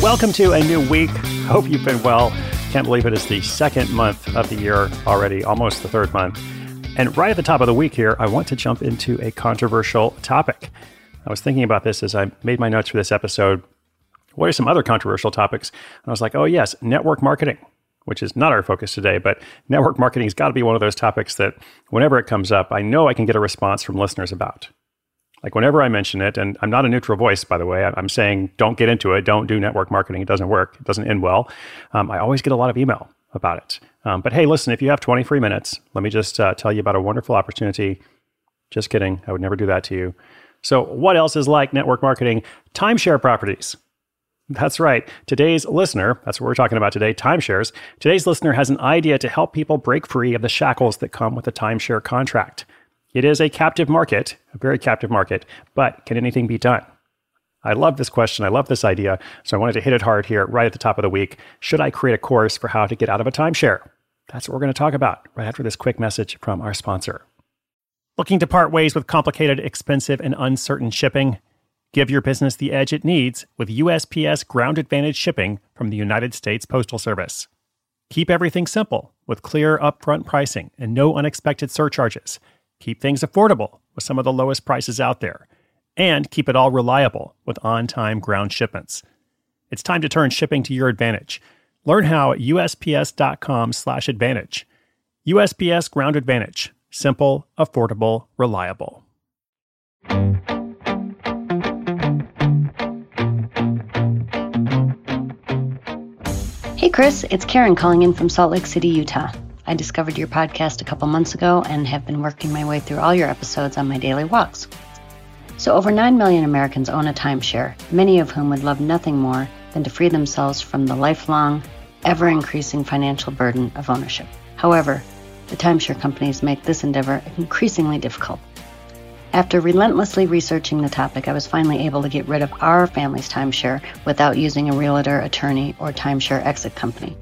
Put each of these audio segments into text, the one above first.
Welcome to a new week. Hope you've been well. Can't believe it is the second month of the year already, almost the third month. And right at the top of the week here, I want to jump into a controversial topic. I was thinking about this as I made my notes for this episode. What are some other controversial topics? And I was like, oh, yes, network marketing, which is not our focus today, but network marketing has got to be one of those topics that whenever it comes up, I know I can get a response from listeners about. Like whenever I mention it, and I'm not a neutral voice, by the way, I'm saying don't get into it, don't do network marketing. It doesn't work, it doesn't end well. Um, I always get a lot of email about it. Um, but hey, listen, if you have 20 free minutes, let me just uh, tell you about a wonderful opportunity. Just kidding, I would never do that to you. So, what else is like network marketing? Timeshare properties. That's right. Today's listener, that's what we're talking about today, timeshares. Today's listener has an idea to help people break free of the shackles that come with a timeshare contract. It is a captive market, a very captive market, but can anything be done? I love this question. I love this idea. So I wanted to hit it hard here right at the top of the week. Should I create a course for how to get out of a timeshare? That's what we're going to talk about right after this quick message from our sponsor. Looking to part ways with complicated, expensive, and uncertain shipping? Give your business the edge it needs with USPS Ground Advantage shipping from the United States Postal Service. Keep everything simple with clear upfront pricing and no unexpected surcharges keep things affordable with some of the lowest prices out there, and keep it all reliable with on time ground shipments. It's time to turn shipping to your advantage. Learn how at usps.com/slash advantage. USPS Ground Advantage. Simple, affordable, reliable. Hey, Chris, it's Karen calling in from Salt Lake City, Utah. I discovered your podcast a couple months ago and have been working my way through all your episodes on my daily walks. So, over 9 million Americans own a timeshare, many of whom would love nothing more than to free themselves from the lifelong, ever increasing financial burden of ownership. However, the timeshare companies make this endeavor increasingly difficult. After relentlessly researching the topic, I was finally able to get rid of our family's timeshare without using a realtor, attorney, or timeshare exit company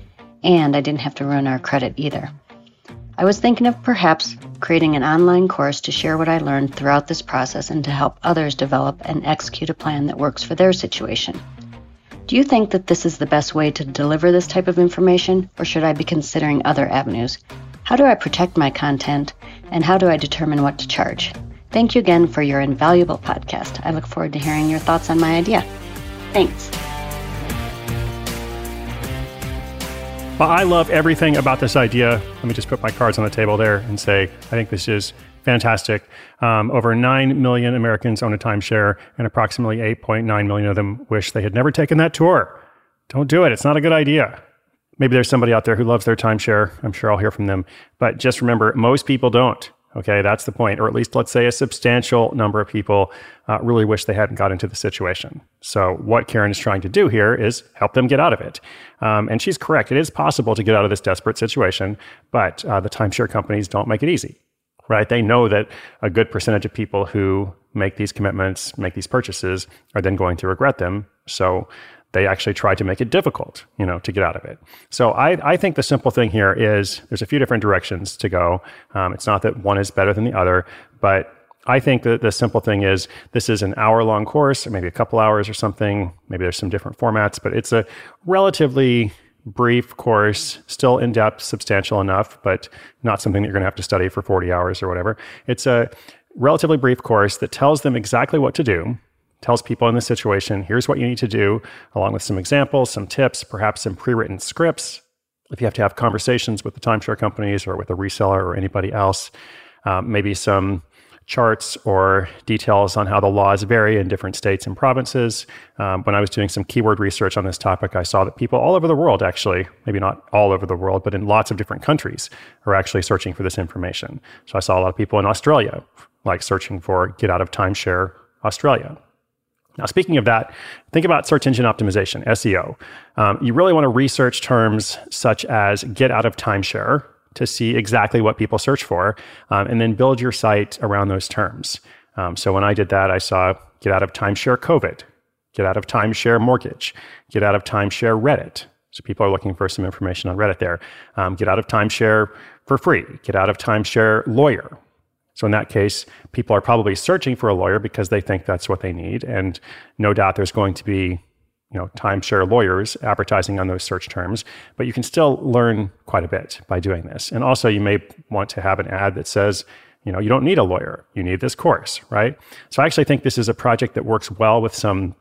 and I didn't have to ruin our credit either. I was thinking of perhaps creating an online course to share what I learned throughout this process and to help others develop and execute a plan that works for their situation. Do you think that this is the best way to deliver this type of information, or should I be considering other avenues? How do I protect my content, and how do I determine what to charge? Thank you again for your invaluable podcast. I look forward to hearing your thoughts on my idea. Thanks. Well, I love everything about this idea. Let me just put my cards on the table there and say, I think this is fantastic. Um, over 9 million Americans own a timeshare, and approximately 8.9 million of them wish they had never taken that tour. Don't do it. It's not a good idea. Maybe there's somebody out there who loves their timeshare. I'm sure I'll hear from them. But just remember, most people don't. Okay, that's the point. Or at least let's say a substantial number of people uh, really wish they hadn't got into the situation. So, what Karen is trying to do here is help them get out of it. Um, and she's correct. It is possible to get out of this desperate situation, but uh, the timeshare companies don't make it easy, right? They know that a good percentage of people who make these commitments, make these purchases, are then going to regret them. So, they actually try to make it difficult, you know, to get out of it. So I, I think the simple thing here is there's a few different directions to go. Um, it's not that one is better than the other, but I think that the simple thing is this is an hour long course, or maybe a couple hours or something. Maybe there's some different formats, but it's a relatively brief course, still in depth, substantial enough, but not something that you're going to have to study for 40 hours or whatever. It's a relatively brief course that tells them exactly what to do tells people in this situation, here's what you need to do, along with some examples, some tips, perhaps some pre written scripts. If you have to have conversations with the timeshare companies or with a reseller or anybody else, um, maybe some charts or details on how the laws vary in different states and provinces. Um, when I was doing some keyword research on this topic, I saw that people all over the world, actually, maybe not all over the world, but in lots of different countries, are actually searching for this information. So I saw a lot of people in Australia, like searching for get out of timeshare Australia. Now, speaking of that, think about search engine optimization, SEO. Um, you really want to research terms such as get out of timeshare to see exactly what people search for, um, and then build your site around those terms. Um, so when I did that, I saw get out of timeshare COVID, get out of timeshare mortgage, get out of timeshare Reddit. So people are looking for some information on Reddit there. Um, get out of timeshare for free, get out of timeshare lawyer. So in that case, people are probably searching for a lawyer because they think that's what they need. And no doubt there's going to be you know, timeshare lawyers advertising on those search terms, but you can still learn quite a bit by doing this. And also, you may want to have an ad that says, you know, you don't need a lawyer, you need this course, right? So I actually think this is a project that works well with some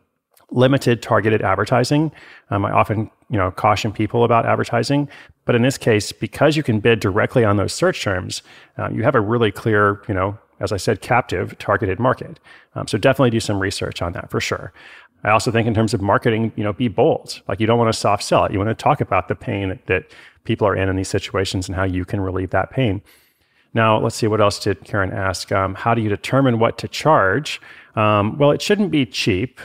limited targeted advertising. Um, I often, you know, caution people about advertising, but in this case, because you can bid directly on those search terms, uh, you have a really clear, you know, as I said, captive targeted market. Um, so definitely do some research on that for sure. I also think in terms of marketing, you know, be bold. Like you don't want to soft sell it. You want to talk about the pain that, people are in in these situations and how you can relieve that pain. Now, let's see what else did Karen ask. Um, how do you determine what to charge? Um, well, it shouldn't be cheap.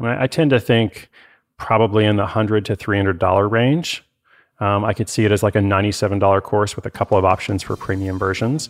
I, tend to think probably in the hundred to three hundred dollar range. Um, I could see it as like a ninety-seven dollar course with a couple of options for premium versions.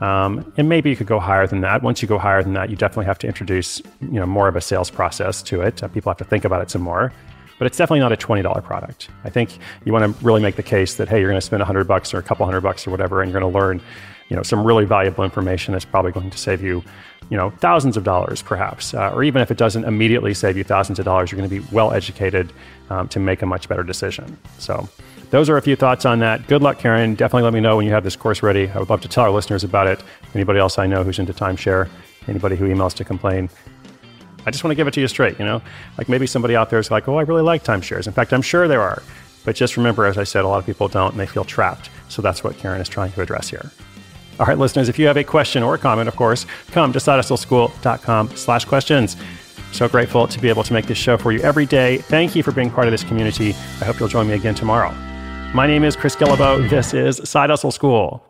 Um, and maybe you could go higher than that. Once you go higher than that, you definitely have to introduce you know more of a sales process to it. Uh, people have to think about it some more. But it's definitely not a twenty dollar product. I think you want to really make the case that hey, you're going to spend a hundred bucks or a couple hundred bucks or whatever, and you're going to learn you know some really valuable information that's probably going to save you you know thousands of dollars perhaps uh, or even if it doesn't immediately save you thousands of dollars you're going to be well educated um, to make a much better decision so those are a few thoughts on that. Good luck, Karen. Definitely let me know when you have this course ready. I would love to tell our listeners about it. Anybody else I know who's into timeshare, anybody who emails to complain. I just want to give it to you straight, you know? Like maybe somebody out there is like, oh, I really like timeshares. In fact, I'm sure there are. But just remember, as I said, a lot of people don't and they feel trapped. So that's what Karen is trying to address here. All right, listeners, if you have a question or a comment, of course, come to sidehustleschool.com slash questions. So grateful to be able to make this show for you every day. Thank you for being part of this community. I hope you'll join me again tomorrow. My name is Chris Guillebeau. This is Side Hustle School.